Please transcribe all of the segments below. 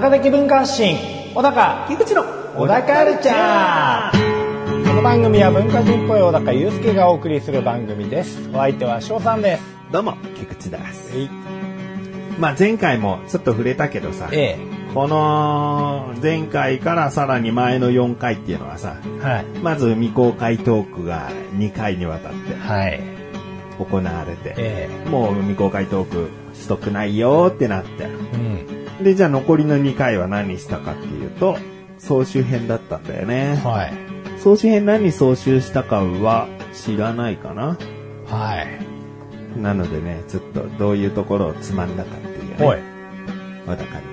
高的文化発信小高菊池の小高カルチャーこの番組は文化人っぽい小高祐介がお送りする番組です。お相手は翔さんです。どうも、菊池です。まあ前回もちょっと触れたけどさ、えこの前回からさらに前の4回っていうのはさ、えはい。まず未公開トークが2回にわたってはい。行われて、えもう未公開トークしとくないよってなって。えうんで、じゃあ残りの2回は何したかっていうと、総集編だったんだよね。はい総集編何総集したかは知らないかなはいなのでね、ちょっとどういうところをつまんだかっていうね。おい小高に。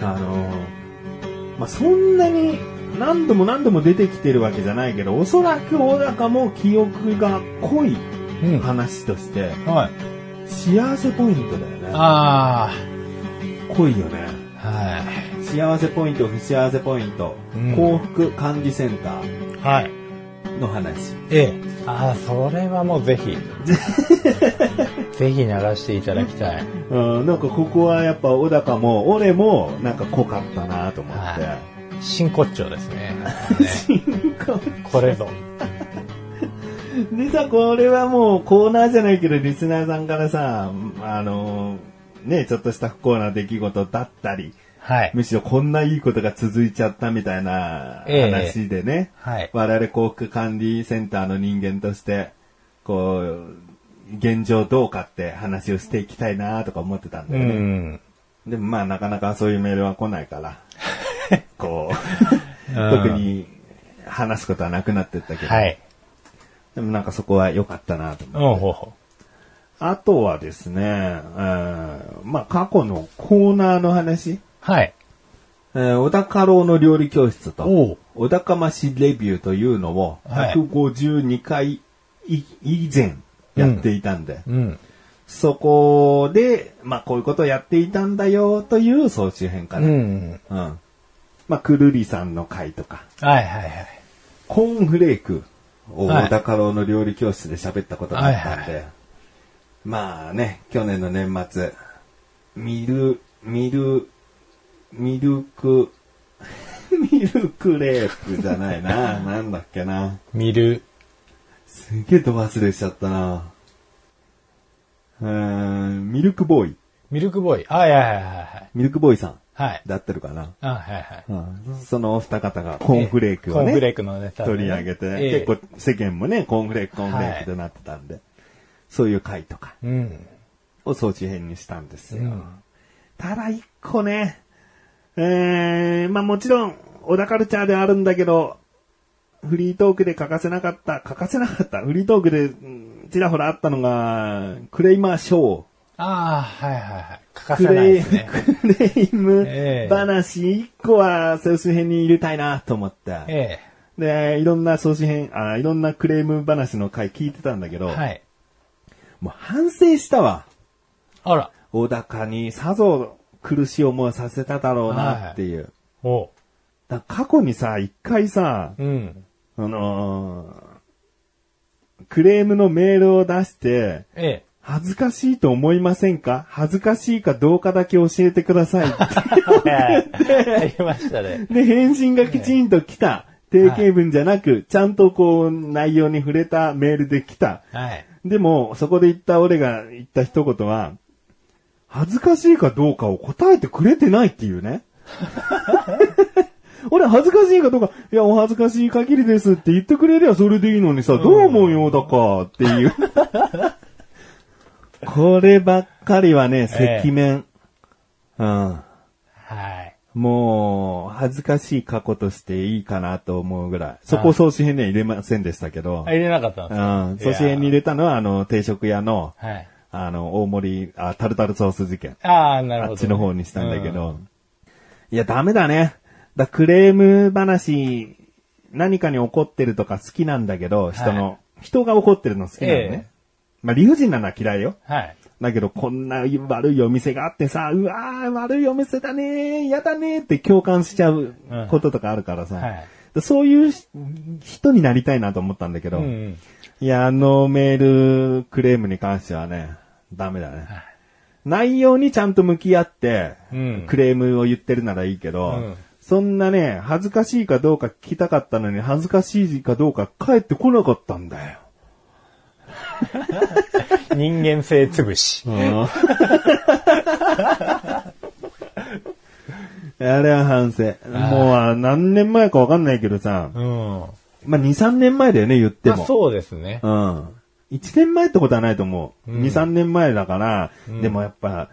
あのーまあ、そんなに何度も何度も出てきてるわけじゃないけど、おそらく小高も記憶が濃いうん話として、はい幸せポイントだよね。あ濃いよね。あはい。幸せポイント、不幸せポイント、うん。幸福管理センター。はい。の話。ええ。ああそれはもうぜひ。ぜひ流していただきたい。うん、なんかここはやっぱ小高も、俺もなんか濃かったなと思って。は真骨頂ですね。これぞ。でさ、これはもうコーナーじゃないけど、リスナーさんからさ、あの、ね、ちょっとした不幸な出来事だったり、はい。むしろこんないいことが続いちゃったみたいなええ。話でね、はい。我々幸福管理センターの人間として、こう、現状どうかって話をしていきたいなとか思ってたんだうよね。ん。でもまあなかなかそういうメールは来ないから、こう、うん。特に話すことはなくなってったけど、はい。でもなんかそこは良かったなと思って。あとはですね、えーまあ過去のコーナーの話、うはい。えー小高郎の料理教室と、小高ましレビューというのをはい。152回い以前やっていたんで、うん。そこで、まあこういうことをやっていたんだよという総集編かうな。うん。んまあくるりさんの回とか、はいはいはい。コーンフレークをはい。小高郎の料理教室で喋ったことがあったんで、はいはまあね、去年の年末、ミル、ミル、ミルク、ミルクレープじゃないな。なんだっけな。見るすげえと忘れしちゃったな。うーん、ミルクボーイ。ミルクボーイ。はいはいはいはい。ミルクボーイさん。はい。だってるかな。あはいはいうん、そのお二方がコーンフレークをね、コーンフレークのネタでね。取り上げて、ええ。結構世間もね、コーンフレーク、コーンフレークってなってたんで、そういう回とかうん。を装置編にしたんですよ。うん。ただ一個ね、えー、まあもちろん、小田カルチャーであるんだけど、フリートークで欠かせなかった、欠かせなかった、フリートークでうんちらほらあったのが、クレイマーショー。ああはいはいはい。欠かせないですね。クレイムええ。話一個は総集編に入れたいなと思って。えで、いろんな総集編、あいろんなクレーム話の回聞いてたんだけど、えはいもう反省したわ。あら小高にさぞ苦しい思いをさせただろうなっていう。おうだ過去にさ、一回さ、うんあのークレームのメールを出して、ええ恥ずかしいと思いませんか？恥ずかしいかどうかだけ教えてくださいって。ありましたね。で、返信がきちんと来た。定型文じゃなく、ちゃんとこう、内容に触れたメールで来た。はい。でも、そこで言った俺が言った一言は、恥ずかしいかどうかを答えてくれてないっていうね。俺恥ずかしいかどうか、いや、お恥ずかしい限りですって言ってくれりゃそれでいいのにさ、どう思うよ、だかっていう。こればっかりはね、ええ赤面。うん。はい。もう、恥ずかしい過去としていいかなと思うぐらい。そこ総集編には入れませんでしたけどあ、。入れなかったんですか？うん。総集編に入れたのは、あの、定食屋の、はい。あの、大盛り、あ、タルタルソース事件。ああ、なるほど。あっちの方にしたんだけうど。いや、ダメだね。だクレーム話、何かに怒ってるとか好きなんだけど、人の、人が怒ってるの好きなのね。ええまあ、理不尽なのは嫌いよ。はい。だけど、こんな悪いお店があってさ、うわー、悪いお店だねー、嫌だねーって共感しちゃうこととかあるからさ、はいそういう人になりたいなと思ったんだけど、うん。いや、あのメールクレームに関してはね、ダメだね。内容にちゃんと向き合って、うんクレームを言ってるならいいけど、うんそんなね、恥ずかしいかどうか聞きたかったのに、恥ずかしいかどうか返ってこなかったんだよ。人間性潰し。あれは反省。もうあ何年前かわかんないけどさ、うん。まあ、2、3年前だよね、言っても。まあそうですね。うん。1年前ってことはないと思う。うん2、3年前だから、んでもやっぱ、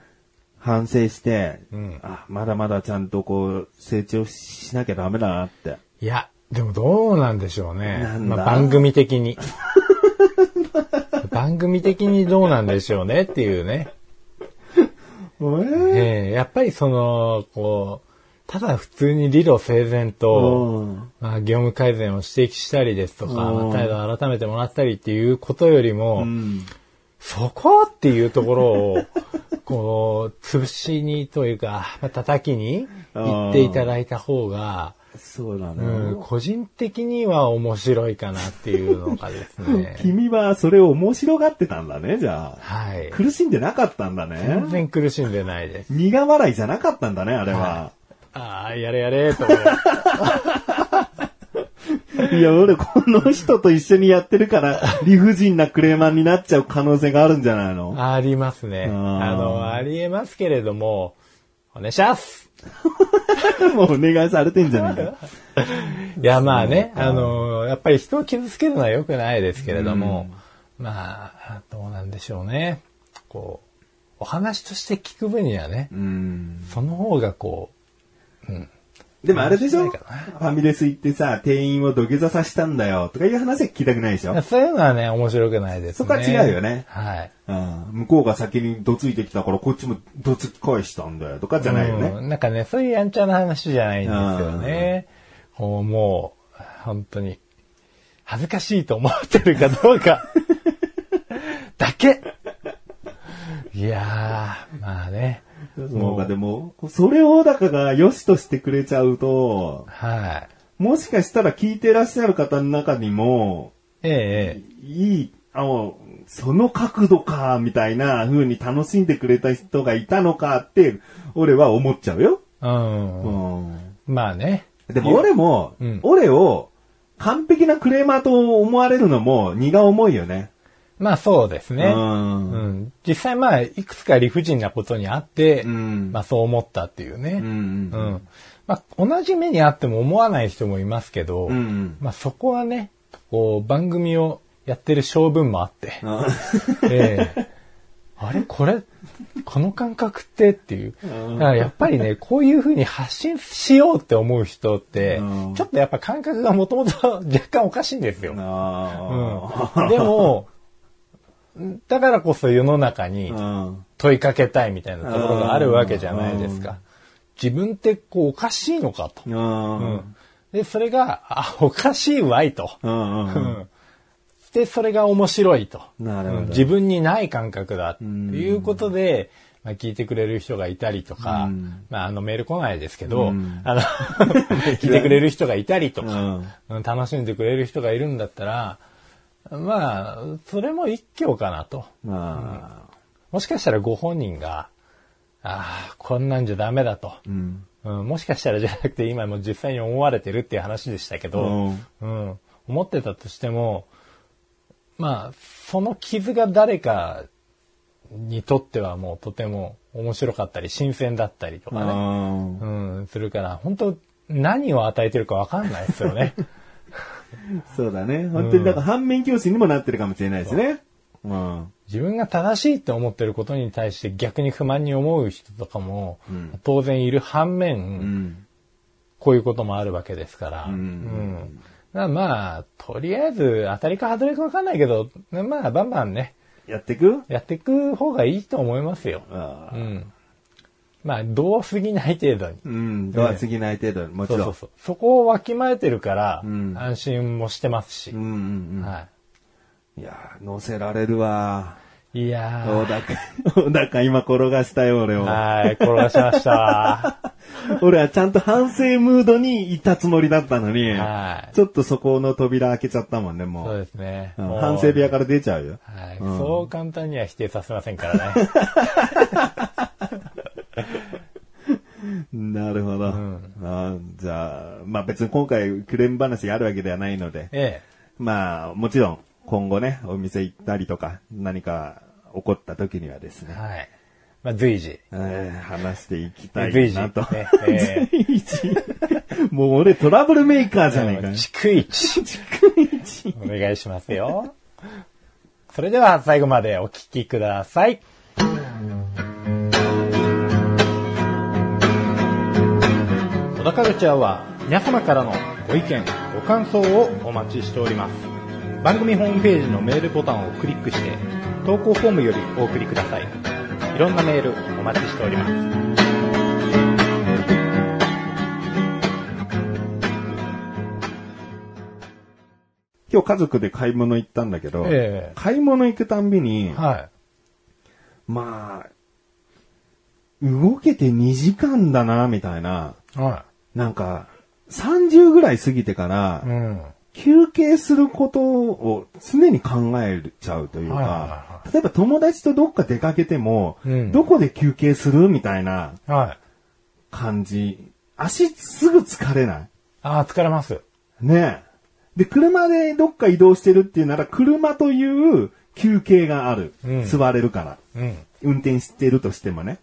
反省して、うんあ、まだまだちゃんとこう、成長しなきゃダメだなって。いや、でもどうなんでしょうね。まあ、番組的に。番組的にどうなんでしょうねっていうね。えーええやっぱりその、こう、ただ普通に理路整然と、うん。まあ、業務改善を指摘したりですとか、態度を改めてもらったりっていうことよりも、うん。そこっていうところを、こう、潰しにというか、まあ、叩きに言っていただいた方が、そうだね。うん、個人的には面白いかなっていうのがですね。君はそれを面白がってたんだね、じゃあ。はい。苦しんでなかったんだね。全然苦しんでないです。苦笑いじゃなかったんだね、あれは。ああ、やれやれ、と思う。いや、俺この人と一緒にやってるから、理不尽なクレーマーになっちゃう可能性があるんじゃないの？ありますね。あの、ありえますけれども、お願いします もうお願いされてんじゃねえか。いや、まあね、あの、やっぱり人を傷つけるのは良くないですけれども、まあ、どうなんでしょうね。こう、お話として聞く分にはね、うん。その方がこう、うん。でもあれでしょ？ファミレス行ってさ、店員を土下座させたんだよとかいう話は聞きたくないでしょ？そういうのはね、面白くないですね。そこは違うよねはい。うん。向こうが先にどついてきたからこっちもどつき返したんだよとかじゃないよね。うんなんかね、そういうやんちゃな話じゃないんですよね。こうもう、本当に、恥ずかしいと思ってるかどうか、だけ。いやー、まあね。そうか、でも、それをだから良しとしてくれちゃうと、はい。もしかしたら聞いてらっしゃる方の中にも、えええいい、あの、その角度か、みたいな風に楽しんでくれた人がいたのかって、俺は思っちゃうよ。えうん。うん。まあね。でも俺も、うん俺を完璧なクレーマーと思われるのも荷が重いよね。まあそうですね。う。うんん。実際まあ、いくつか理不尽なことにあって、うんまあそう思ったっていうね。うん。うん。まあ、同じ目にあっても思わない人もいますけど、うん。まあそこはね、こう、番組をやってる性分もあって、あ ええあれ？これ、この感覚って？っていう。だからやっぱりね、こういう風に発信しようって思う人ってうん、ちょっとやっぱ感覚がもともと若干おかしいんですよ。あうん、でも、だからこそ世の中にうん。問いかけたいみたいなところがあるわけじゃないですか。自分ってこうおかしいのかと。う。うんんで、それが、あ、おかしいわいと。で、それが面白いと。なるほどうん自分にない感覚だっていうことで、まあ、聞いてくれる人がいたりとか、うんまあ、あのメール来ないですけど、うんあの 聞いてくれる人がいたりとか、楽しんでくれる人がいるんだったら、まあ、それも一挙かなと。まあ。もしかしたらご本人が、ああ、こんなんじゃダメだと。うん。うん、もしかしたらじゃなくて今も実際に思われてるっていう話でしたけど、うんうん思ってたとしても、まあ、その傷が誰かにとってはもうとても面白かったり新鮮だったりとかね、あうん、するから、本当何を与えてるかわかんないですよね。そうだね。本当に、だから反面教師にもなってるかもしれないですね。うん。自分が正しいって思ってることに対して逆に不満に思う人とかもうん当然いる反面、うん。こういうこともあるわけですから。うんうんまあ、とりあえず当たりか外れかわかんないけど、まあ、バンバンね、やってく？やっていく方がいいと思いますよ。うん。まあ、どう過ぎない程度に。うん。ドア過ぎない程度に、もちろん。そうそうそう。そこをわきまえてるから、うん安心もしてますし。うんうんうん。はいやー、乗せられるわ。い。いや小高、小高今転がしたよ、俺ー。を。はい、転がしました。俺はちゃんと反省ムードにいたつもりだったのに、はい。ちょっとそこの扉開けちゃったもんね、もそうう。ですね。うん反省部屋から出ちゃうよ。はい、うんそう簡単には否定させませんからね。なるほど。んあじゃあ、まあ別に今回クレーム話があるわけではないので、えまあもちろん今後ね、お店行ったりとか何か起こった時にはですえ。ね、はい。まあ、随時。えー話していきた随時。いなと。ね ええ随時 もう俺トラブルメーカーじゃないか。逐一。お願いしますよ。それでは最後までお聞きください。小田カルチャーは皆様からのご意見、ご感想をお待ちしております。番組ホームページのメールボタンをクリックして投稿フォームよりお送りください。いろんなメールお待ちしております。今日家族で買い物行ったんだけど、え買い物行くたんびにえ、はまあ、動けて2時間だな、みたいな。い。はなんか、30ぐらい過ぎてからい。、うん。休憩することを常に考えちゃうというはいはいかは、例えば友達とどっか出かけても、うんどこで休憩するみたいなはい。感じ。足すぐ疲れないああ、疲れます。ねえ。で、車でどっか移動してるっていうなら、車という休憩がある。うん座れるから。うん。運転してるとしてもね。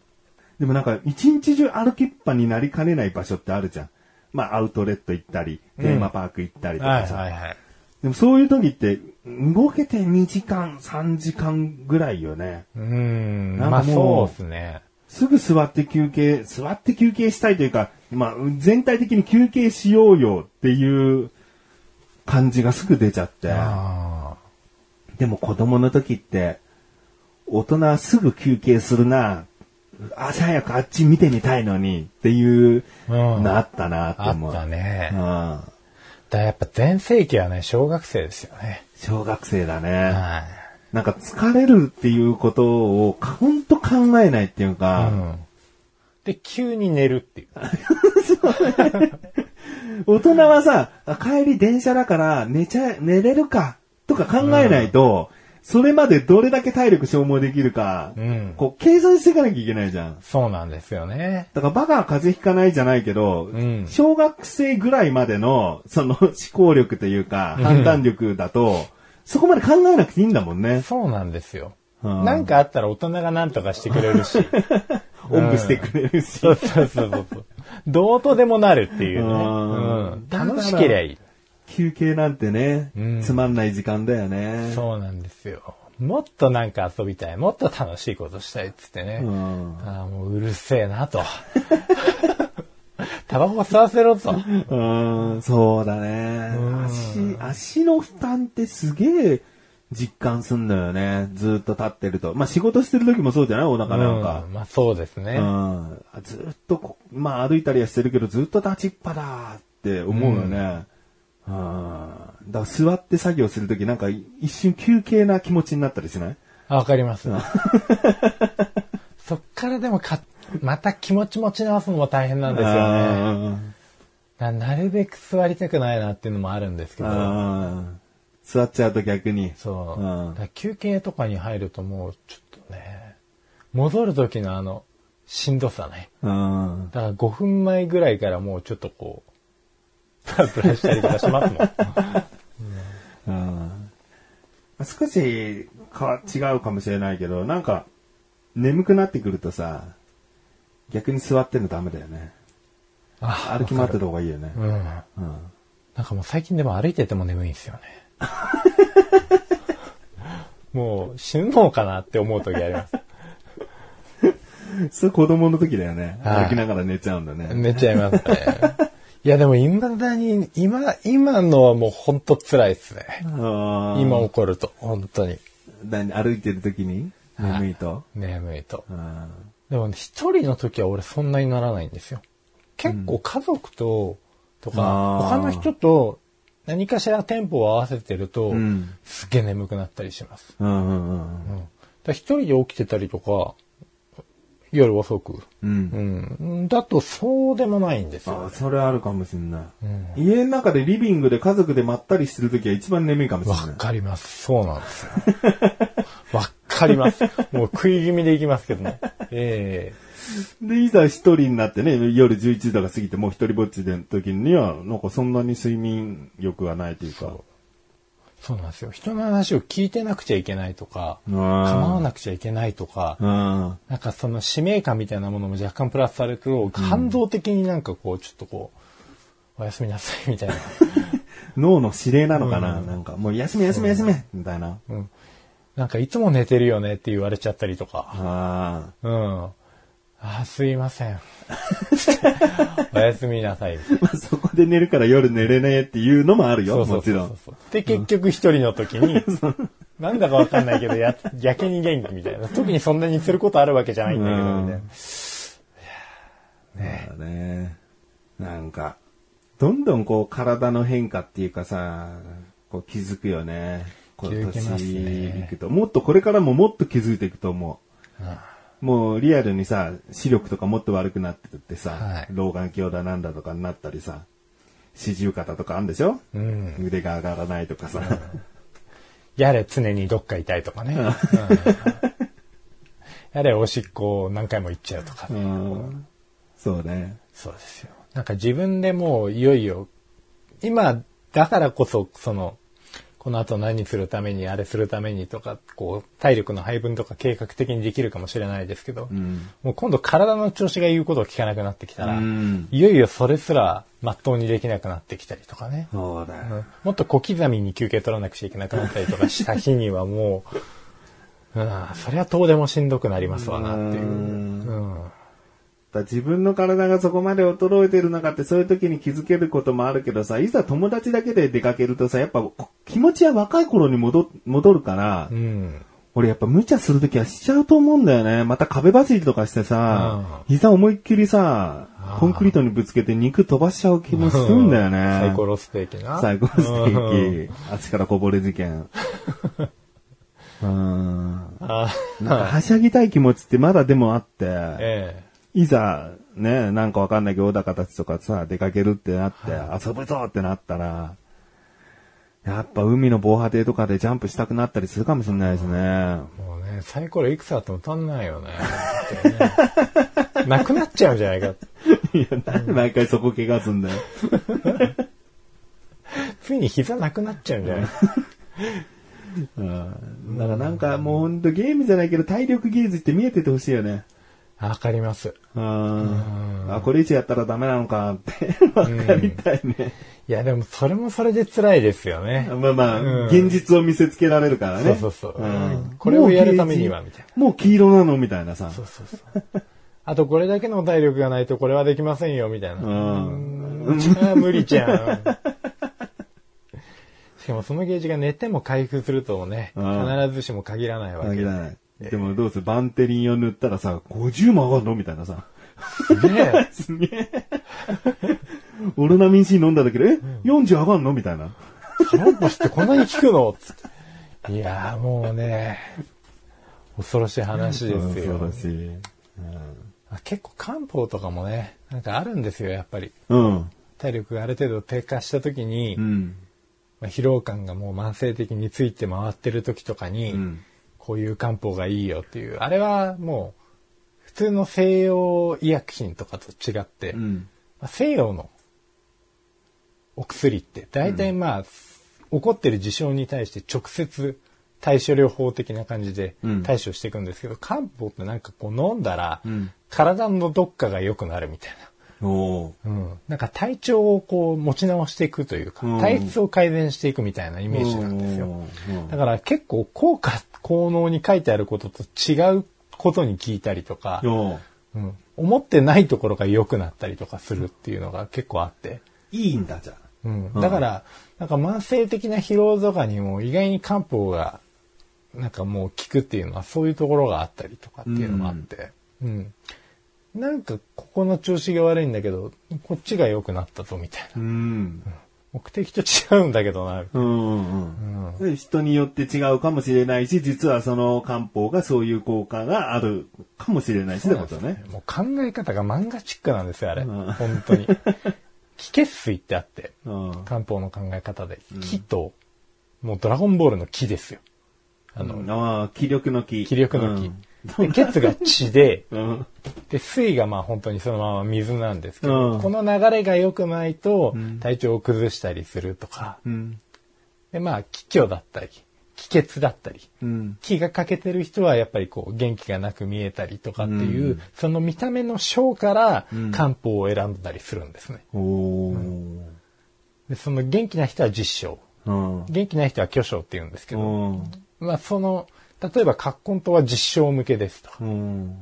でもなんか、一日中歩きっぱになりかねない場所ってあるじゃん。まあ、アウトレット行ったり、テーマパーク行ったりとはいかさ。はいはい。でもそういう時って、動けて2時間、3時間ぐらいよね。うーん。まあなんかもうそうですね。すぐ座って休憩、座って休憩したいというか、まあ、全体的に休憩しようよっていう感じがすぐ出ちゃって。あでも子供の時って、大人はすぐ休憩するな。朝早くあっち見てみたいのにっていうあ。うん。のあったなってあ思う。ったね。うん。だやっぱ全盛期はね、小学生ですよね。小学生だね。はなんか疲れるっていうことをほんと考えないっていうい。か、うん。で、急に寝るっていう。大人はさ、あ帰り電車だから寝ちゃ、寝れるかとか考えないと、それまでどれだけ体力消耗できるか、うん。こう計算していかなきゃいけないじゃん。そうなんですよね。だからバカは風邪ひかないじゃないけど、ん小学生ぐらいまでの、その思考力というか、うん判断力だと、そこまで考えなくていいんだもんね。そうなんですよ。うんなんかあったら大人が何とかしてくれるし。おんぶしてくれるし。そうそうそうそう。どうとでもなるっていうね。楽しけりゃいい。休憩なんてね、うんつまんない時間だよね。そうなんですよ。もっとなんか遊びたい。もっと楽しいことしたいっつってね。うんああ、もううるせえなと。タバコ吸わせろと。うん、そうだね。うん足、足の負担ってすげえ実感すんだよね。ずっと立ってると。まあ仕事してる時もそうじゃない？お腹なんかう。んまあそうですね。うん、ずっとこ、まあ歩いたりはしてるけど、ずっと立ちっぱだって思うよね。うん、だから座って作業するときなんか一瞬休憩な気持ちになったりしない？あわかります。そっからでもか、また気持ち持ち直すのも大変なんですよね。ね。ななるべく座りたくないなっていうのもあるんですけど。うん座っちゃうと逆に。そう。休憩とかに入るともうちょっとね、戻る時のあの、しんどさね。うんだから5分前ぐらいからもうちょっとこう、プラプラしたりとかしますもん。うん少しかわ違うかもしれないけど、なんか、眠くなってくるとさ、逆に座ってんのダメだよね。あ歩き回ってた方がいいよね。うん。うんなんかもう最近でも歩いてても眠いんですよね。もう死ぬのかなって思う時あります。それ子供の時だよね。はい歩きながら寝ちゃうんだね。寝ちゃいますね。いやでも未だに、今、今のはもうほんと辛いですね。今今起こると、本当に。何歩いてる時に？眠いと？眠いと。うんでもね一人の時は俺そんなにならないんですよ。結構家族と、とか、他の人と何かしらテンポを合わせてると、うんすっげえ眠くなったりします。一人で起きてたりとか、夜遅く。うん。うん。だとそうでもないんですよ。あそれあるかもしんない。家の中でリビングで家族でまったりしてるときは一番眠いかもしれわない。かります。そうなんですよ。わかります。もう食い気味でいきますけどね。えで、いざ一人になってね、夜11時とか過ぎてもう一人ぼっちでの時には、なんかそんなに睡眠欲がないというか。えそうなんですよ。人の話を聞いてなくちゃいけないとか、構構わなくちゃいけないとか、うん。なんかその使命感みたいなものも若干プラスされると、感動的になんかこう、ちょっとこう、おやすみなさいみたいな。脳の指令なのかな、うんなんか、もう休め休め休め、みたいな。うん。なんかいつも寝てるよねって言われちゃったりとか。あうん。あ、すいません。おやすみなさい。あ。まあそこで寝るから夜寝れねえっていうのもあるよ、もちろ。ん。で、結局一人の時に、なんだかわかんないけど、や、やけに元気みたいな。特にそんなにすることあるわけじゃないんだけど、みたいな。ねねなんか、どんどんこう体の変化っていうかさ、こう気づくよね。こう気づきますね年いくと。もっとこれからももっと気づいていくと思う。もうリアルにさ、視力とかもっと悪くなってってさ、はい老眼鏡だなんだとかになったりさ、四十肩とかあるんでしょ、うん。腕が上がらないとかさ。やれ常にどっか痛いとかね。うんやれおしっこを何回も行っちゃうとかうね。んそうね。そうですよ。なんか自分でもういよいよ、今だからこそ、その、この後何するために、あれするためにとか、こう、体力の配分とか計画的にできるかもしれないですけど、うん。もう今度体の調子が言うことを聞かなくなってきたら、うんいよいよそれすら真っ当にできなくなってきたりとかね。そうだよ。うんもっと小刻みに休憩取らなくちゃいけなくなったりとかした日にはもう、うん、そりゃ遠出もしんどくなりますわなっていう。うん自分の体がそこまで衰えてる中ってそういう時に気づけることもあるけどさ、いざ友達だけで出かけるとさ、やっぱこ気持ちは若い頃に戻戻るから、うん。俺やっぱ無茶する時はしちゃうと思うんだよね。また壁走りとかしてさ、膝思いっきりさ、コンクリートにぶつけて肉飛ばしちゃう気もするんだよね。サイコロステーキな。最高ステーキ。あっちからこぼれ事件。うん。あなんかはしゃぎたい気持ちってまだでもあって、えいざ、ね、なんかわかんないけど、小高たちとかさ、出かけるってなって、遊ぶぞってなったら、やっぱ海の防波堤とかでジャンプしたくなったりするかもしれないですね。えもうね、サイコロいくつあっても足んないよね。ねなくなっちゃうんじゃないか。いや、なんで毎回そこ怪我すんだよ。ついに膝なくなっちゃうんじゃない？うん。だからなんかもうほんとゲームじゃないけど体力ゲージって見えててほしいよね。わかります。うん。あ、これ以上やったらダメなのかってわかりたいね。いや、でもそれもそれで辛いですよね。まあまあ、うん現実を見せつけられるからね。そうそうそううんこれをやるためにはみたいな。もう黄色なのみたいなさ。そうそうそう。あとこれだけの体力がないとこれはできませんよ、みたいな。うんうん無理じゃん。しかもそのゲージが寝ても回復するとね、うん必ずしも限らないわけで。限らない。でもどうするバンテリンを塗ったらさ、50も上がるの？みたいなさ。ね すげえ。オロナミン C 飲んだだけで、え、40上がるの？みたいな。トランプスってこんなに効くの？つって。いやーもうね、恐ろしい話ですよ。そうだし。結構漢方とかもね、なんかあるんですよ、やっぱり。うん。体力がある程度低下した時に、うん。まあ、疲労感がもう慢性的について回ってる時とかに、うんこういう漢方がいいよっていう、あれはもう、普通の西洋医薬品とかと違って、うん。まあ西洋のお薬って、大体まあ、起こってる事象に対して直接対処療法的な感じでうん。対処していくんですけど、漢方ってなんかこう飲んだら、うん。体のどっかが良くなるみたいお。うん。なんか体調をこう持ち直していくというか、うん。体質を改善していくみたいなイメージなんですよ。うん。だから結構効果、効能に書いてあることと違うことに聞いたりとか、うん、思ってないところが良くなったりとかするっていうのが結構あって、いいんだ、じゃあ。うん、だから、なんか慢性的な疲労とかにも意外に漢方がなんかもう効くっていうのはそういうところがあったりとかっていうのもあって、うんなんかここの調子が悪いんだけど、こっちが良くなったぞみたいな。うん。目的と違うんだけどな。うんうんうん。人によって違うかもしれないし、実はその漢方がそういう効果があるかもしれないしってことね。もう考え方が漫画チックなんですよ、あれ。うん本当に。気血水ってあって、うん漢方の考え方で。気と、もうドラゴンボールの気ですよ。あの、ああ、気力の気。気力の気。で血が血で、うん。うん。で、水がまあ本当にそのまま水なんですけど、うんこの流れが良くないとん体調を崩したりするとか、うん。で、まあ気虚だったり、気血だったり、うん。気が欠けてる人はやっぱりこう元気がなく見えたりとかっていう、うんその見た目の章からうん漢方を選んだりするんですね。で、その元気な人は実証。うん。元気な人は巨匠って言うんですけど、うん。まあその、例えば葛根湯は実証向けですと。うん。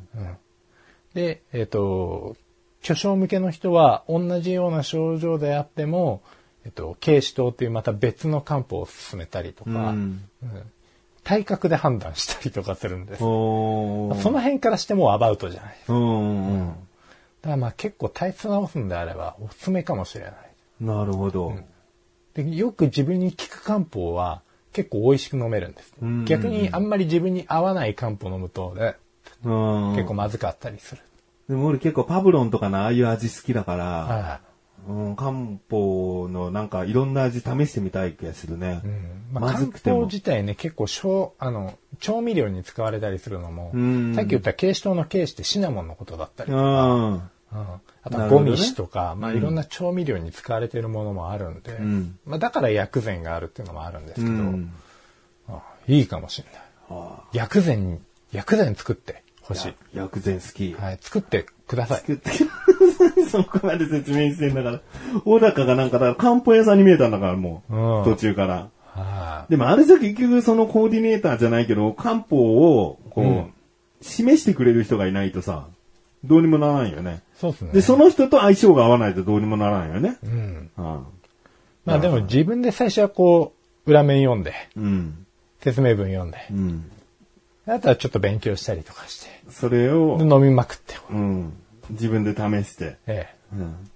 で、えっ、と、巨匠向けの人は同じような症状であっても、えっ、と、軽視糖っていうまた別の漢方を進めたりとか、うん。体格で判断したりとかするんです。その辺からしてもうアバウトじゃない。うんうん。だからまあ結構体質直すんであればおすすめかもしれない。なるほど。でよく自分に効く漢方は結構美味しく飲めるんです。うん逆にあんまり自分に合わない漢方を飲むと、ねうん。結構まずかったりする。でも俺結構パブロンとかのああいう味好きだから、はうん、漢方のなんかいろんな味試してみたい気がするね。い。うんまあ、漢まずくても方自体ね、結構小あの調味料に使われたりするのも、うんさっき言った軽視糖の軽視ってシナモンのことだったりうとか、ん。うんあとゴミシとか、まあいろんな調味料に使われているものもあるんで、んまあだから薬膳があるっていうのもあるんですけど、うん。あいいかもしれない。は薬膳、薬膳作ってほしあい。薬膳好き。はい、作ってください。作って そこまで説明してんだから。小高がなんか、だから漢方屋さんに見えたんだから、もう。うん途中から。はいでもあれじゃ結局そのコーディネーターじゃないけど、漢方を、こう、うん示してくれる人がいないとさ、どうにもならないよね。そうですね。で、その人と相性が合わないとどうにもならないよね。うん。うん。まあでも自分で最初はこう、裏面読んで、うん。説明文読んで、うん。あとはちょっと勉強したりとかして、それをで、飲みまくって。うん。自分で試して。ええ。うん。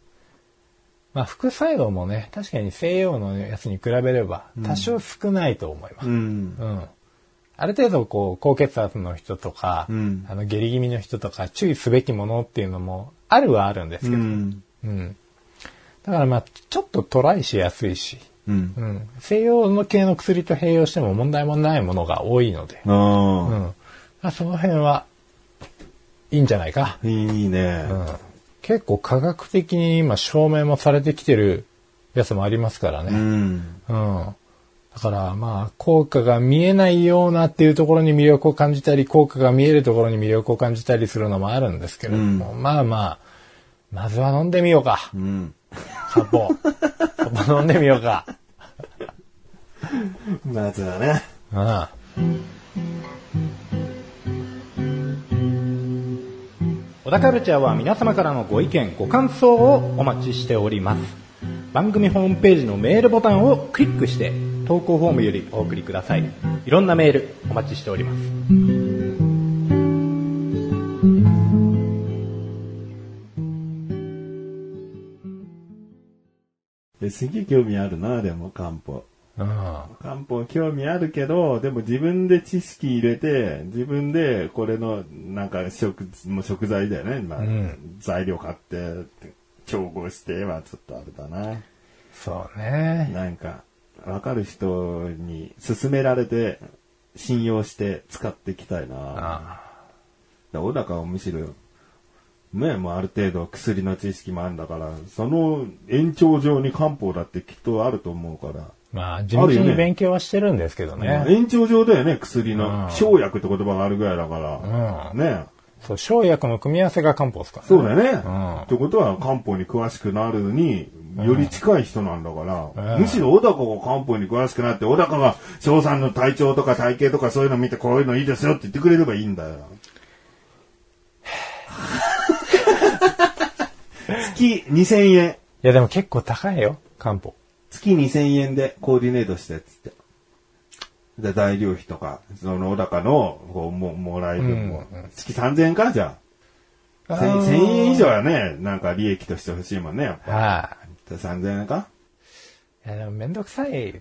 まあ副作用もね、確かに西洋のやつに比べれば多少少ないと思います。ううん。ん。ある程度こう、高血圧の人とか、うんあの下痢気味の人とか注意すべきものっていうのもあるはあるんですけど、うん。うん。だからまあ、ちょっとトライしやすいし、うん。うん。西洋の系の薬と併用しても問題もないものが多いので、あうあ、ん。まあ、その辺はいいんじゃないか。いいね。うん。結構科学的に今証明もされてきてるやつもありますからうね。ん。うん。だからまあ、効果が見えないようなっていうところに魅力を感じたり、効果が見えるところに魅力を感じたりするのもあるんですけれども、まあまあ、まずは飲んでみようか。うん。漢方。漢方飲んでみようか。まずはね。うん。小田カルチャーは皆様からのご意見、ご感想をお待ちしております。番組ホームページのメールボタンをクリックして、投稿フォームよりお送りください。いろんなメールお待ちしております。すげえ興味あるな、でも漢方。うん。漢方興味あるけど、でも自分で知識入れて、自分でこれの、なんか食、もう食材だよね。まあ、ん材料買って、調合してはちょっとあれだな。そうね。なんか、わかる人に勧められて、信用して使っていきたいな。あだ小高はむしろ、ね、もうある程度薬の知識もあるんだから、その延長上に漢方だってきっとあると思うから。まあ、地道に勉強はしてるんですけどね。延長上だよね、薬うの。ん生薬って言葉があるぐらいだから。うんね。そう、生薬の組み合わせが漢方ですからそうだよね。うんってことは漢方に詳しくなるに、より近い人なんだから、うんむしろ小高が漢方に詳しくなって、小高が翔さんの体調とか体型とかそういうの見てこういうのいいですよって言ってくれればいいんだよ。月2000円。いや、でも結構高いよ、漢方。月2000円でコーディネートしてっつって。で、材料費とか、その小高の、こう、も、もらえる分も、月3000円かじゃあ。1000 1000円以上はね、なんか利益として欲しいもんね、やっぱ。はじゃあ3000円か？い。いやでもめんどくさい。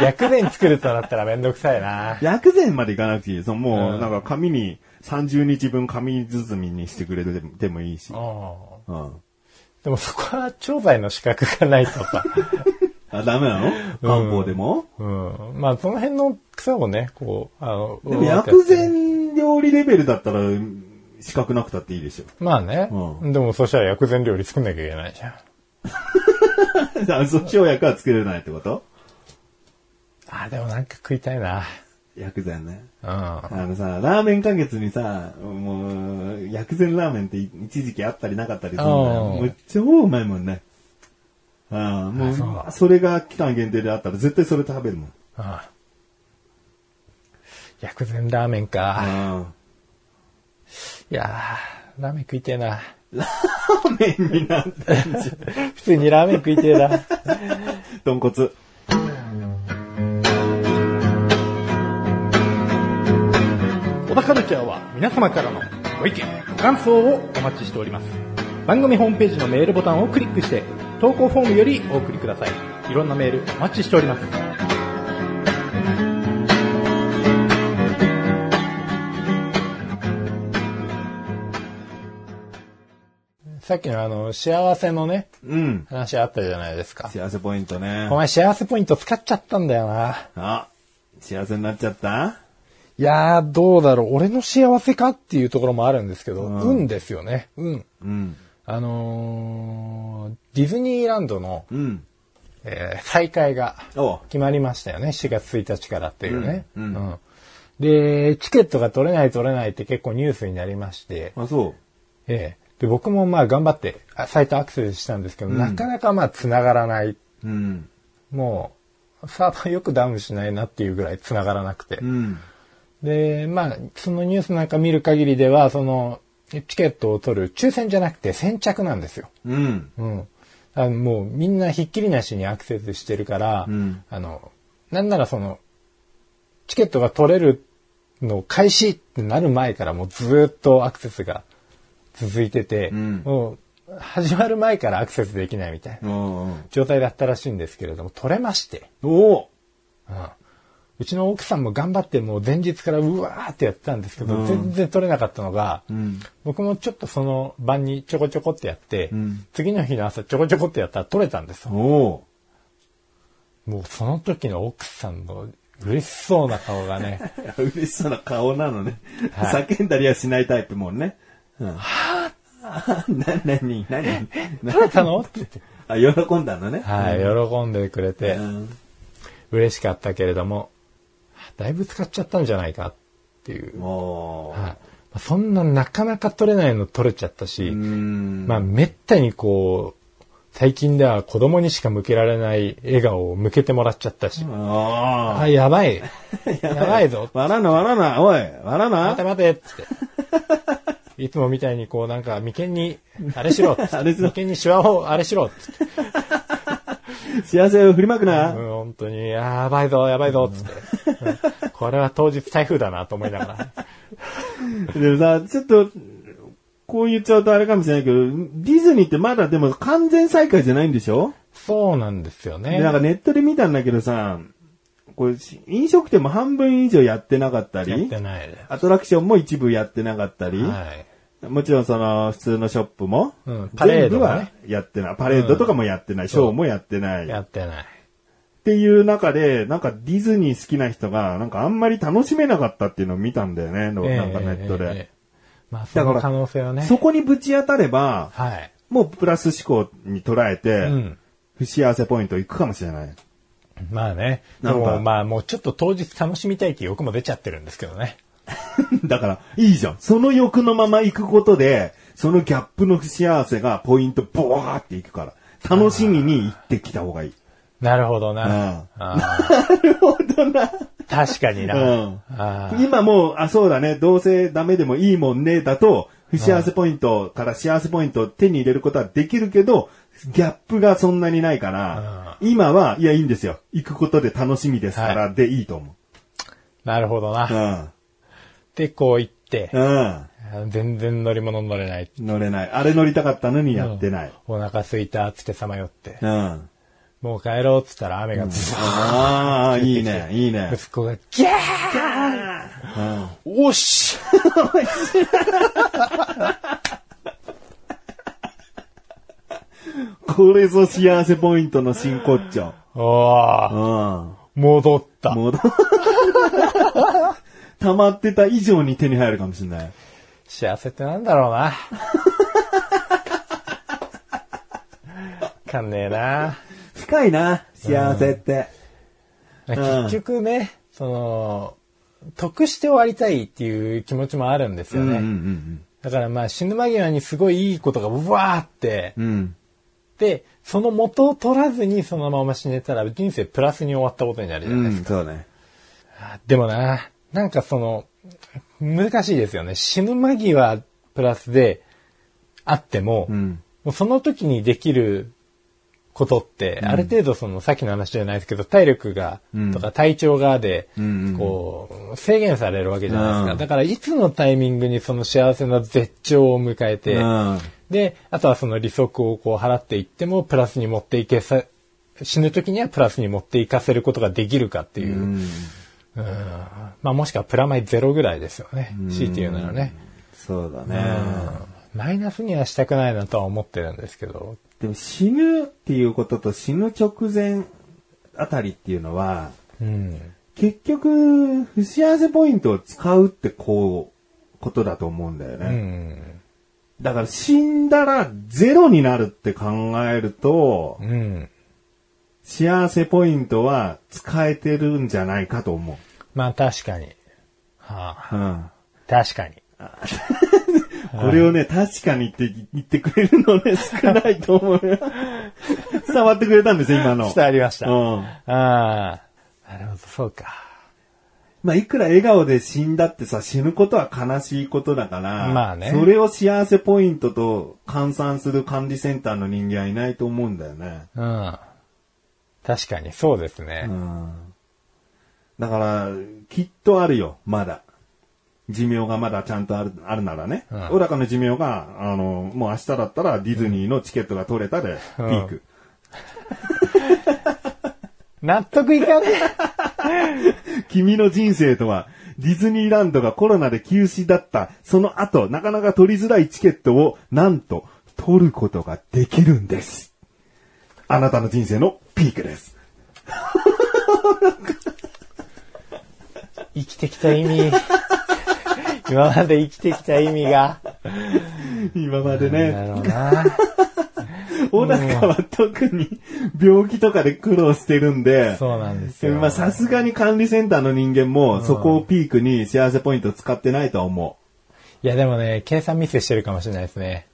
薬膳作るとなったらめんどくさいな。薬膳までいかなくていい。そのもう、うんなんか紙に30日分紙包みにしてくれてでもいいし。うんうん。でもそこは調剤の資格がないとか。あ、ダメなの？漢方でも、うん。まあその辺の草をね、こう、あの、でも薬膳料理レベルだったら、資格なくたっていいでしょ。まあね、うでもそしたら薬膳料理作んなきゃいけないじゃん。あそう生薬は作れないってこと？あ、でもなんか食いたいな。薬膳ね。うん。あのさ、ラーメン花月にさ、もう、薬膳ラーメンって一時期あったりなかったりするんだよ。うんもう超うまいもんね。ああ、もう、あそれが期間限定であったら絶対それ食べるもん。あ薬膳ラーメンか。あいやー、ラーメン食いてえな。ラーメンになってんじゃん。普通にラーメン食いてえな。豚骨。小田カルチャーは皆様からのご意見、ご感想をお待ちしております。番組ホームページのメールボタンをクリックして、投稿フォームよりお送りください。いろんなメールお待ちしております。さっきのあの、幸せのね、うん。話あったじゃないですか。幸せポイントねお。前幸せポイント使っちゃったんだよな。あ、幸せになっちゃった？いやー、どうだろう。俺の幸せかっていうところもあるんですけど、うん運ですよね。運。うん。あのー、ディズニーランドの、うん。えー再開がおう決まりましたよね。4月1日からっていうね。うんうんで、チケットが取れない取れないって結構ニュースになりまして、あ、そええで僕もまあ頑張ってあサイトアクセスしたんですけど、なかなかまあ繋がらない。う。うん。もう、サーバーよくダウンしないなっていうぐらい繋がらなくて。うん。で、まあ、そのニュースなんか見る限りでは、その、チケットを取る抽選じゃなくて先着なんですよ。うん。うん。あのもうみんなひっきりなしにアクセスしてるから、うんあの、なんならその、チケットが取れるの開始ってなる前からもうずーっとアクセスが続いてて、うん。もう始まる前からアクセスできないみたいな状態だったらしいんですけれども、取れまして、おううん。うちの奥さんも頑張ってもう前日からうわーってやってたんですけど、うん。全然取れなかったのが、うん。僕もちょっとその晩にちょこちょこってやって、うん。次の日の朝ちょこちょこってやったら取れたんですよ。もうその時の奥さんの嬉しそうな顔がね、嬉しそうな顔なのね。はい。叫んだりはしないタイプもんね。うん。はぁな、なに、なに 取れたの？って言って、あ、喜んだのね。はい、喜んでくれてう、ん。嬉しかったけれども、だいぶ使っちゃったんじゃないか？っていう。はいそんななかなか取れないの取れちゃったし、うん。まあめったにこう、最近では子供にしか向けられない笑顔を向けてもらっちゃったし、ああ、やばい。やばいぞ。笑うな、笑うな、おい、笑う待てな。待てっつって。いつもみたいにこうなんか眉間に、あれしろ あれしろ眉間にシワをあれしろっつって。幸せを振りまくうん、な。本当に、やばいぞ、やばいぞっつって。うんこれは当日台風だなと思いながら。でもさ、ちょっと、こう言っちゃうとあれかもしれないけど、ディズニーってまだでも完全再開じゃないんでしょ？そうなんですよねで。なんかネットで見たんだけどさ、これ、飲食店も半分以上やってなかったやっりて、ないで。アトラクションも一部やってなかったり、はい。もちろんその普通のショップも、うんパレードはやってない。パレードとかもやってない。ショーもやってない。っやってない。ていう中で、なんかディズニー好きな人が、なんかあんまり楽しめなかったっていうのを見たんだよね。なんかネットで。ええええまあ、その可能性はね。そこにぶち当たれば、はい。もうプラス思考に捉えて、うん。不幸せポイントいくかもしれない。まあね。でなんかもまあもうちょっと当日楽しみたいって欲も出ちゃってるんですけどね。だから、いいじゃん。その欲のまま行くことで、そのギャップの不幸せがポイントボワーっていくから、楽しみに行ってきた方がいい。なるほどな。なるほどな。確かにな。うん今もう、あ、そうだね、どうせダメでもいいもんね、だと、不幸せポイントから幸せポイントを手に入れることはできるけど、ギャップがそんなにないから、今は、いや、いいんですよ。行くことで楽しみですから、でいいと思なるほどな。う。で、こう言って、うん。全然乗り物乗れない。うん。乗れない。あれ乗りたかったのにやってない。お腹すいたっつってさまよって。うん。もう帰ろうっつったら雨がズワああ、いいね、いいねー。息子がギャーおっし これぞ幸せポイントの真骨頂。おーうん。戻った。もう、溜まってた以上に手に入るかもしれない。幸せってなんだろうな。わかんねえな。深いな、幸せって。結局ね、その、得して終わりたいっていう気持ちもあるんですよね。んだからまあ死ぬ間際にすごいいいことがうわーって、うん。その元を取らずにそのまま死ねたら人生プラスに終わったことになるじゃないですか。うん、そうね。でもな、なんかその、難しいですよね。死ぬ間際プラスであっても、うん。もうその時にできることって、ある程度その、さっきの話じゃないですけど、体力が、うんとか体調がで、こう、制限されるわけじゃないですか。うんだから、いつのタイミングにその幸せな絶頂を迎えて、うん。で、あとはその利息をこう払っていっても、プラスに持っていけさ、死ぬ時にはプラスに持っていかせることができるかっていう。うん。うんまあもしくはプラマイゼロぐらいですよね。強いて言うならね。そうだね。マイナスにはしたくないなとは思ってるんですけど。でも死ぬっていうことと死ぬ直前あたりっていうのは、うん。結局、不幸せポイントを使うってこう、ことだと思うんだよね。うん。だから死んだらゼロになるって考えると、うん。幸せポイントは使えてるんじゃないかと思まあ確かに。はあ、う。うん。確かに。これをね、確かにって言ってくれるのね、少ないと思うよ。伝わってくれたんですよ、今の。伝わりました。うん。ああ。なるほど、そうか。まあ、いくら笑顔で死んだってさ、死ぬことは悲しいことだから、まあねそれを幸せポイントと換算する管理センターの人間はいないと思うんだよね。うん。確かに、そうですね。うん。だから、きっとあるよ、まだ。寿命がまだちゃんとある、あるならね。うん小高の寿命が、あの、もう明日だったらディズニーのチケットが取れたで、ピーク。納得いかね 君の人生とは、ディズニーランドがコロナで休止だった、その後、なかなか取りづらいチケットを、なんと、取ることができるんです。あなたの人生のピークです。生きてきた意味。今まで生きてきた意味が。今までなね、るほどな。小高は特に病気とかで苦労してるんで、そうなんですよ。まあさすがに管理センターの人間も、そこをピークに幸せポイント使ってないとは思う。いやでもね、計算ミスしてるかもしれないですね。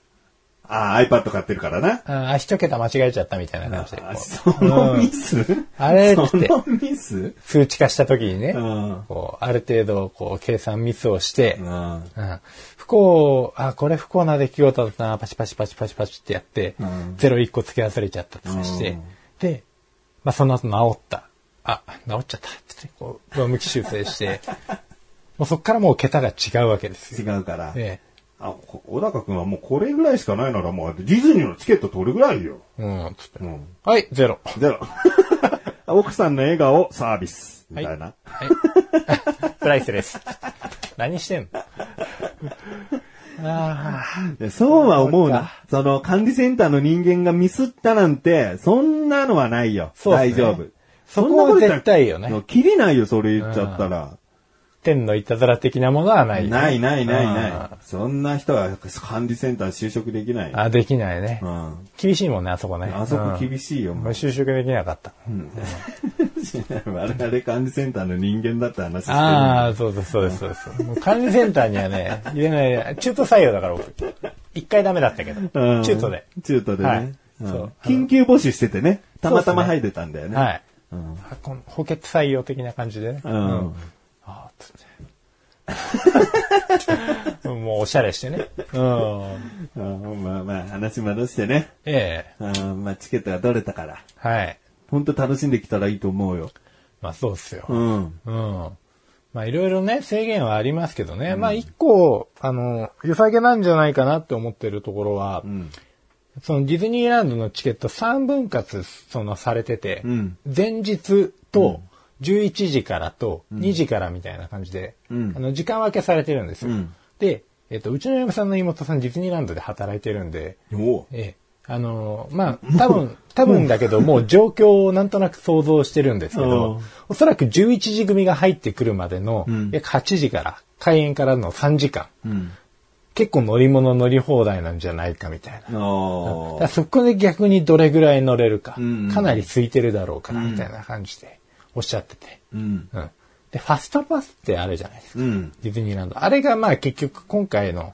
ああ、iPad 買ってるからな。あ、一桁間違えちゃったみたいな感じで。こあうそのミス、あれってのミス？数値化した時にね、うん。こう、ある程度、こう、計算ミスをして、うん。うん不幸、あ、これ不幸な出来事だったな、パチパチパチパチパチってやって、うんゼロ一個付け忘れちゃったとかして、うんで、まあ、その後治った。あ、治っちゃったってこう、上向き修正して、もうそっからもう桁が違うわけですよ。違うから。えあ、こ小高くんはもうこれぐらいしかないならもうディズニーのチケット取るぐらいよ。えうん、つってう。ん。はい、ゼロ。ゼロ。奥さんの笑顔サービス。みたいな。はい。プライスです。何してんの？あ いやそうは思うなその管理センターの人間がミスったなんて、そんなのはないよ。ね大丈夫。そこは絶対よね。切りないよ、それ言っちゃったら。天のいたずら的なものはないないないないないあ。そんな人は管理センター就職できない。あ、できないねう。ん。厳しいもんね、あそこね。あそこ厳しい。よ、もう。就職できなかった。我々管理センターの人間だって話してる。ああ、そうです、そうです、そうです。もう管理センターにはね、入れない、中途採用だから僕。一回ダメだったけど。うん中途で。中途でね。はいうんそう緊急募集しててね。たまたまそう入れたんだよね。はい。うん補欠採用的な感じでね。うん。ああ、つって。もうおしゃれしてね。うん。うんまあまあ、話戻してね。ええうんまあ、チケットが取れたから。はい。本当楽しんできたらいいと思うよ。まあそうっすよ。うん。うん。まあいろいろね、制限はありますけどね。まあ一個、あの、良さげなんじゃないかなって思ってるところは、うん。そのディズニーランドのチケット3分割そのされてて、うん前日と11時からと2時からみたいな感じで、うん。あの時間分けされてるんですよ。うん。で、えっと、うちの嫁さんの妹さんディズニーランドで働いてるんで、おええ、あのーまあ、多分、多分だけど、もう状況をなんとなく想像してるんですけうんど、おそらく11時組が入ってくるまでのん、約8時から、開園からの3時間、うん。結構乗り物乗り放題なんじゃないかみたいな。そこで逆にどれぐらい乗れるか、うんかなり空いてるだろうから、みたいな感じでおっしゃってて。うん。うん。で、ファストパスってあるじゃないですか。うん。ディズニーランド。あれがまあ結局今回の、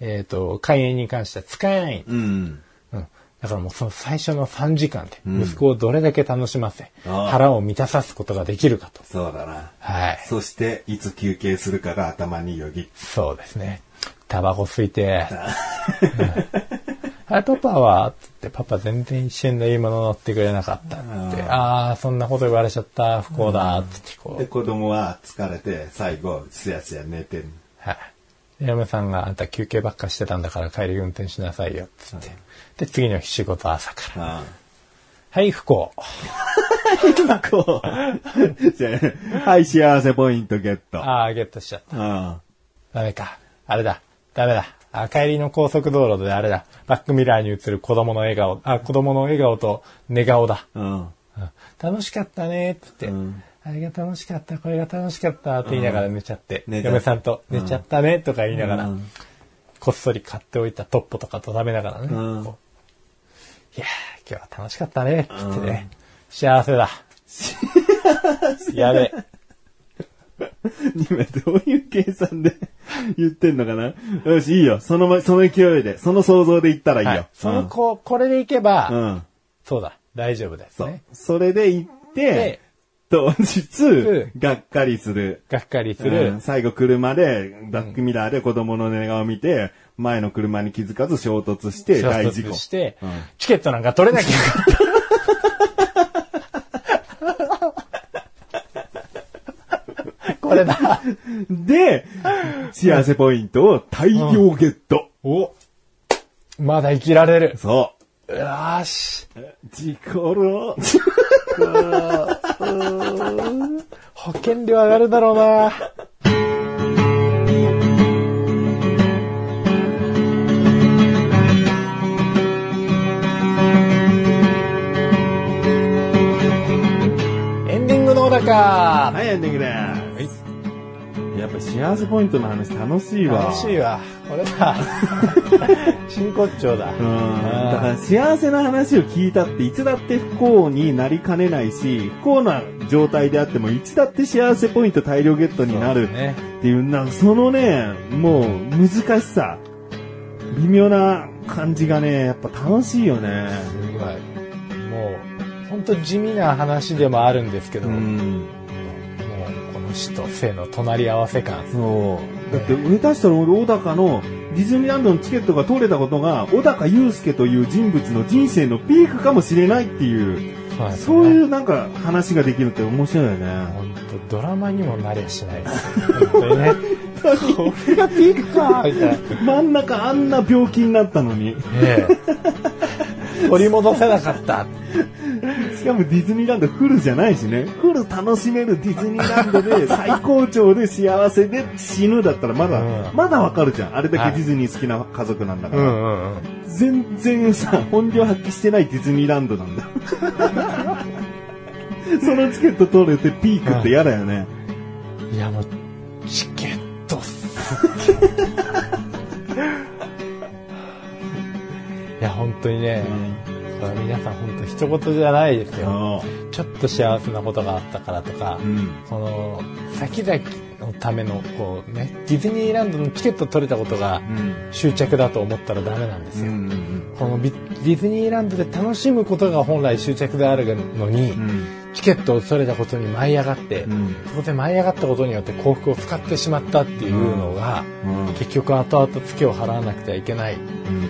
えっ、と、開園に関しては使えない。うん。うん。だからもうその最初の3時間で息子をどれだけ楽しませ、ああ腹を満たさすことができるかと。そうだな。はい。そして、いつ休憩するかが頭によぎ。そうですね。タバコ吸いて、うんあれパパはつってパパ全然一緒に乗り物乗ってくれなかったって。ああー、そんなこと言われちゃった。不幸だ。つってこで、う。子供は疲れて、最後、すやすや寝てん。はい。で嫁さんがあんた休憩ばっかしてたんだから帰り運転しなさいよ。つって。で、次の日仕事朝から。あはい、不幸。あ。こう。じゃあはい、幸せポイントゲット。あああ、ゲットしちゃった。あ。ダメか。あれだ。ダメだ。あ、帰りの高速道路であれだ。バックミラーに映る子供の笑顔。あ、子供の笑顔と寝顔だ。うん。うん。楽しかったねって言って、うん。あれが楽しかった、これが楽しかったって言いながら寝ちゃって、寝ちゃ嫁さんと寝ちゃったねとか言いながら、うん。こっそり買っておいたトッポとかと食べながらね、いやー、今日は楽しかったねって言ってね、幸せだ。やべえ。今どういう計算で 言ってんのかな？よし、いいよ。そのま、その勢いで、その想像で言ったらいいよ。はい、その子、これでいけば、うん。うん。そうだ、大丈夫ですそうね。。それで行ってで、当日う、がっかりする。がっかりする。うん最後車で、バックミラーで子供の寝顔を見て、前の車に気づかず衝突して衝大事故。突して、うんチケットなんか取れなきゃよかった。これだ。で、幸せポイントを大量ゲット。おまだ生きられる。そよーし。う。事故ろ。保険料上がるだろうな。エンディングの小高。はい、エンディングです。やっぱ幸せポイントの話楽しいわ。楽しいわ。これだ。真骨頂だ。うん。だから幸せな話を聞いたっていつだって不幸になりかねないし、不幸な状態であってもいつだって幸せポイント大量ゲットになるね。っていう、なんかそのね、もう難しさ、微妙な感じがね、やっぱ楽しいよね。すごい。もう、本当地味な話でもあるんですけど、もう、ん。この死と生の隣り合わせ感。そう。だって、上田したら俺、小高のディズニーランドのチケットが取れたことが、小高祐介という人物の人生のピークかもしれないっていう、そうねそういうなんか話ができるって面白いよね。本当ドラマにもなりゃしないです。本当にね。これがピークか みたいな。真ん中あんな病気になったのに。ええ。取り戻せなかった。しかもディズニーランドフルじゃないしね。フル楽しめるディズニーランドで 最高潮で幸せで死ぬだったらまだ、うんまだわかるじゃん。あれだはいけディズニー好きな家族なんだから。うんうんうん。全然さ、本領発揮してないディズニーランドなんだ。そのチケット取れてピークって嫌だよね。いやもう、チケットっす。いや、本当にね、これ皆さん本当一言じゃないですよ。ちょっと幸せなことがあったからとか、うん。この、先々のための、こうね、ディズニーランドのチケット取れたことがうん。執着だと思ったらダメなんですよ。うん。このビディズニーランドで楽しむことが本来執着であるのに、うん。チケットを取れたことに舞い上がって、うん。そこで舞い上がったことによって幸福を使ってしまったっていうのが、うん。結局後々ツケを払わなくてはいけない、こうん。の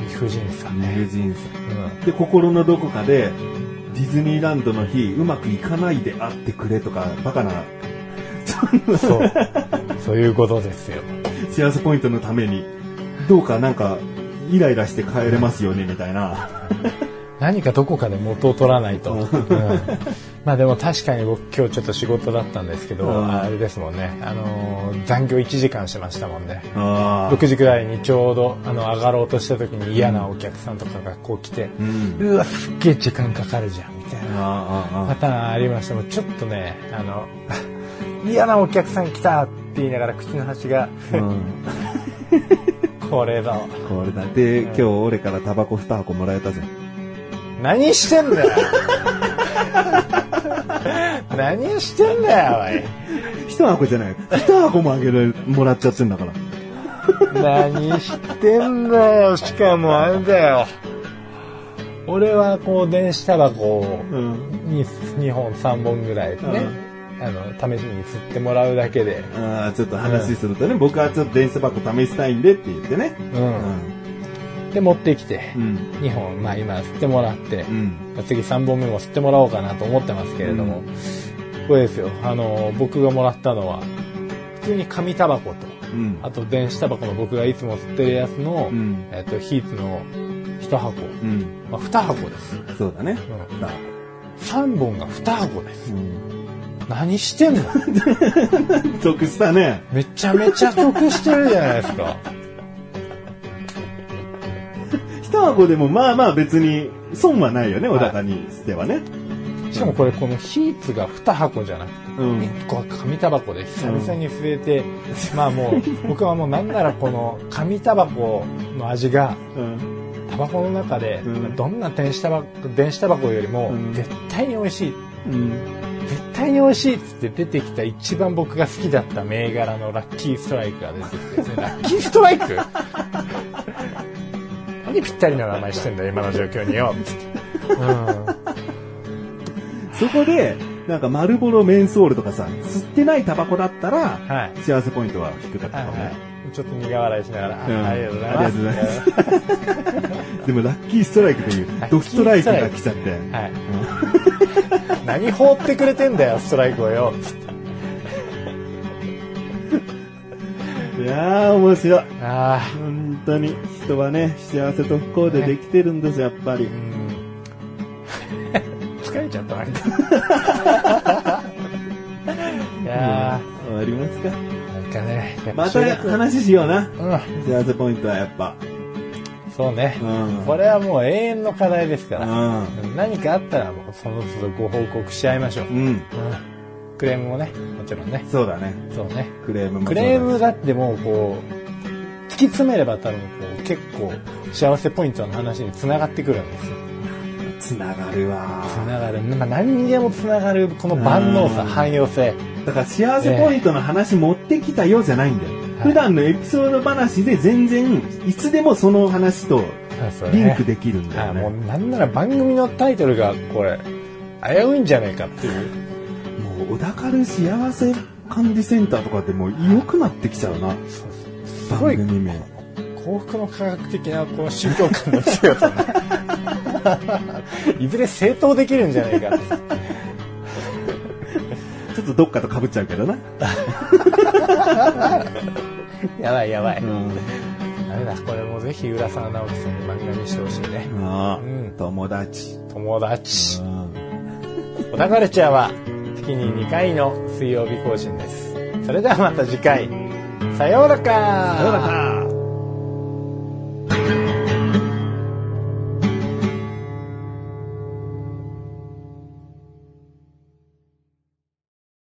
理不尽さね。友人さ。うんで、心のどこかで、ディズニーランドの日、うまくいかないであってくれとか、バカな、そう。そういうことですよ。幸せポイントのために、どうかなんか、イライラして帰れますよね、みたいな。何かどこかで元を取らないと。うんまあでも確かに僕今日ちょっと仕事だったんですけど、うんあれですもんね、あのー残業1時間してましたもんね。ああ。6時ぐらいにちょうどあの上がろうとした時に嫌なお客さんとかがこう来て、うん。うわ、すっげえ時間かかるじゃん、みたいなパターンありましたもんちょっとね、あの、嫌なお客さん来たって言いながら口の端が、あ。うん。これだわ。これだ。で、今日俺からタバコ2箱もらえたぜ。何してんだよ何してんだよ、おい。1箱じゃない。2箱もあげる、もらっちゃってんだから。何してんだよ。しかもあれだよ。俺はこう電子タバコをうん。に2本3本ぐらいね、あの、試しに吸ってもらうだけで、ああ、ちょっと話するとね、僕はちょっと電子タバコ試したいんでって言ってね。うん。で、持ってきてう、ん。2本、まあ今吸ってもらってう、ん。次3本目も吸ってもらおうかなと思ってますけれども、これですよ、あの、僕がもらったのは、普通に紙タバコと、うん。あと電子タバコの僕がいつも吸ってるやつの、うん。えっと、ヒーツの1箱、うん。まあ、2箱です。そうだね。うんだ3本が2箱です。うん。何してんの？得したね。めちゃめちゃ得してるじゃないですか。1箱でもまあまあ別に損はないよね、小高にしてはね。しかもこれこのヒーツが2箱じゃなくて、うん。1個は紙タバコで久々に吸えて、まあもう 僕はもうなんならこの紙タバコの味がうん。タバコの中でうんどんな電子タバコ電子タバコよりもうん絶対に美味しい。うん。絶対に美味しいっつって出てきた一番僕が好きだった銘柄のラッキーストライクが出てきてですね、ラッキーストライク？何ぴったりな名前してんだよ、今の状況によ。そこで、なんか丸ボロメンソールとかさ、吸ってないタバコだったら、はい。幸せポイントは低かったはいはかもね。い。ちょっと苦笑いしながら、あうんありがとうございます。ます でもラッキーストライクというドストライクが来ちゃって。はい。何放ってくれてんだよ、ストライクをよ。いやー、面白い。ああ。本当に、人はね、幸せと不幸でできてるんですよ、やっぱりう。ん。疲れちゃった、な。いや終わりますかー、なんかね、やっまた話しような。うん。幸せポイントはやっぱ。そうねう。ん。これはもう永遠の課題ですから。う何かあったらもうその都度ご報告し合いましょう。ん。うん。うんクレームもね、もちろんね。そうだね。そうね。クレームもクレームだってもうこう、突き詰めれば多分こう結構幸せポイントの話に繋がってくるんですよ。つながるわ。繋がる。まあ何にでも繋がるこの万能さ、うん汎用性。だから幸せポイントの話持ってきたよじゃないんだよ。はい普段のエピソード話で全然、いつでもその話とリンクできるんだよあもうね。なんなら番組のタイトルがこれ、危ういんじゃないかっていう。もう、小田カル幸せ管理センターとかってもう良くなってきちゃうな。すごい番組名。幸福の科学的なこう宗教観の強さね。いずれ正当できるんじゃないか。ちょっとどっかと被っちゃうけどな。やばいやばい。うん。ダメだ、これもぜひ浦沢直樹さんに漫画にしてほしいね。うん友達。友達。うん小田カルチャーは月に2回の水曜日更新です。それではまた次回。さようならかさようなら